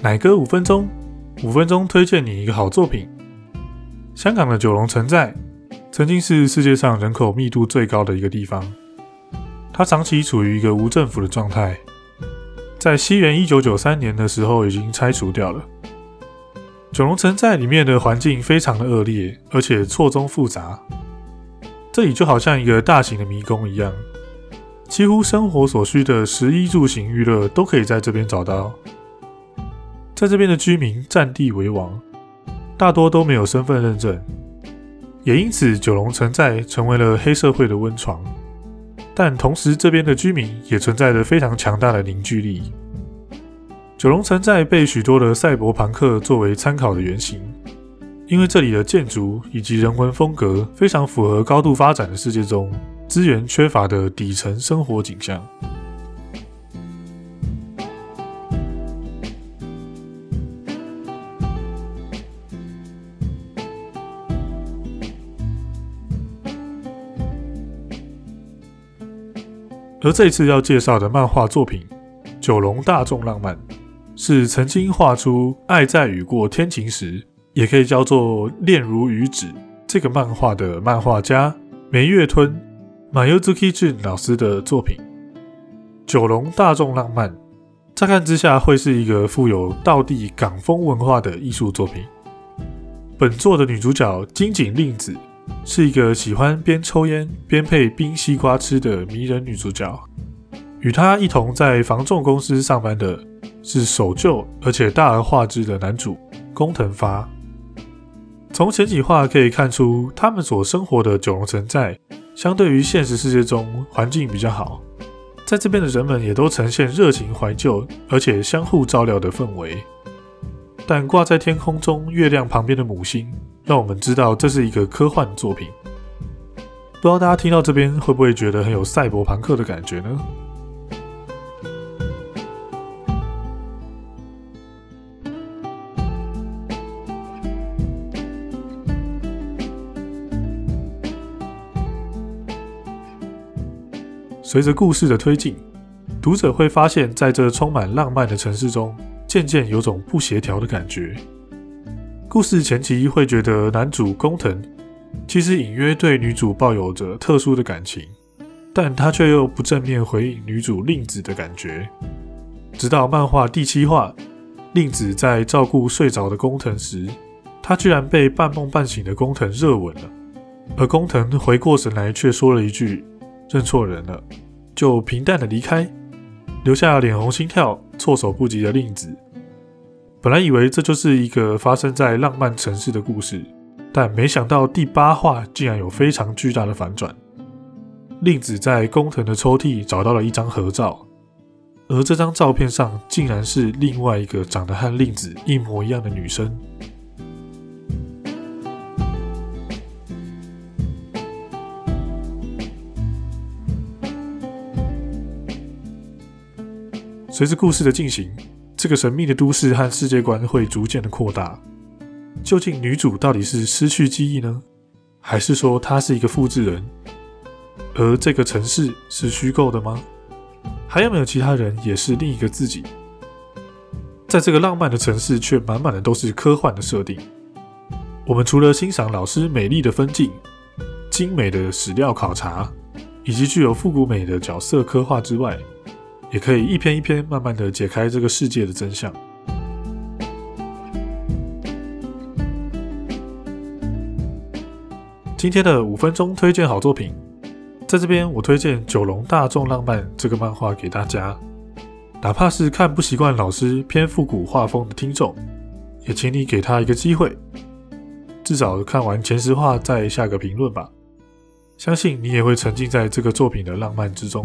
奶哥五分钟，五分钟推荐你一个好作品。香港的九龙城寨曾经是世界上人口密度最高的一个地方，它长期处于一个无政府的状态，在西元一九九三年的时候已经拆除掉了。九龙城寨里面的环境非常的恶劣，而且错综复杂，这里就好像一个大型的迷宫一样，几乎生活所需的食衣住行娱乐都可以在这边找到。在这边的居民占地为王，大多都没有身份认证，也因此九龙城寨成为了黑社会的温床。但同时，这边的居民也存在着非常强大的凝聚力。九龙城寨被许多的赛博朋克作为参考的原型，因为这里的建筑以及人文风格非常符合高度发展的世界中资源缺乏的底层生活景象。而这次要介绍的漫画作品《九龙大众浪漫》，是曾经画出《爱在雨过天晴时》，也可以叫做《恋如雨止》这个漫画的漫画家梅月吞 Mayuzuki Jun 老师的作品《九龙大众浪漫》。乍看之下，会是一个富有道地港风文化的艺术作品。本作的女主角金井令子。是一个喜欢边抽烟边配冰西瓜吃的迷人女主角。与她一同在房仲公司上班的是守旧而且大而化之的男主工藤发。从前几话可以看出，他们所生活的九龙城寨，相对于现实世界中环境比较好，在这边的人们也都呈现热情怀旧而且相互照料的氛围。但挂在天空中月亮旁边的母星。让我们知道这是一个科幻作品。不知道大家听到这边会不会觉得很有赛博朋克的感觉呢？随着故事的推进，读者会发现，在这充满浪漫的城市中，渐渐有种不协调的感觉。故事前期会觉得男主工藤其实隐约对女主抱有着特殊的感情，但他却又不正面回应女主令子的感觉。直到漫画第七话，令子在照顾睡着的工藤时，他居然被半梦半醒的工藤热吻了，而工藤回过神来却说了一句“认错人了”，就平淡的离开，留下脸红心跳、措手不及的令子。本来以为这就是一个发生在浪漫城市的故事，但没想到第八话竟然有非常巨大的反转。令子在工藤的抽屉找到了一张合照，而这张照片上竟然是另外一个长得和令子一模一样的女生。随着故事的进行。这个神秘的都市和世界观会逐渐的扩大。究竟女主到底是失去记忆呢，还是说她是一个复制人？而这个城市是虚构的吗？还有没有其他人也是另一个自己？在这个浪漫的城市，却满满的都是科幻的设定。我们除了欣赏老师美丽的风景、精美的史料考察，以及具有复古美的角色刻画之外，也可以一篇一篇慢慢的解开这个世界的真相。今天的五分钟推荐好作品，在这边我推荐《九龙大众浪漫》这个漫画给大家。哪怕是看不习惯老师偏复古画风的听众，也请你给他一个机会，至少看完前十话再下个评论吧。相信你也会沉浸在这个作品的浪漫之中。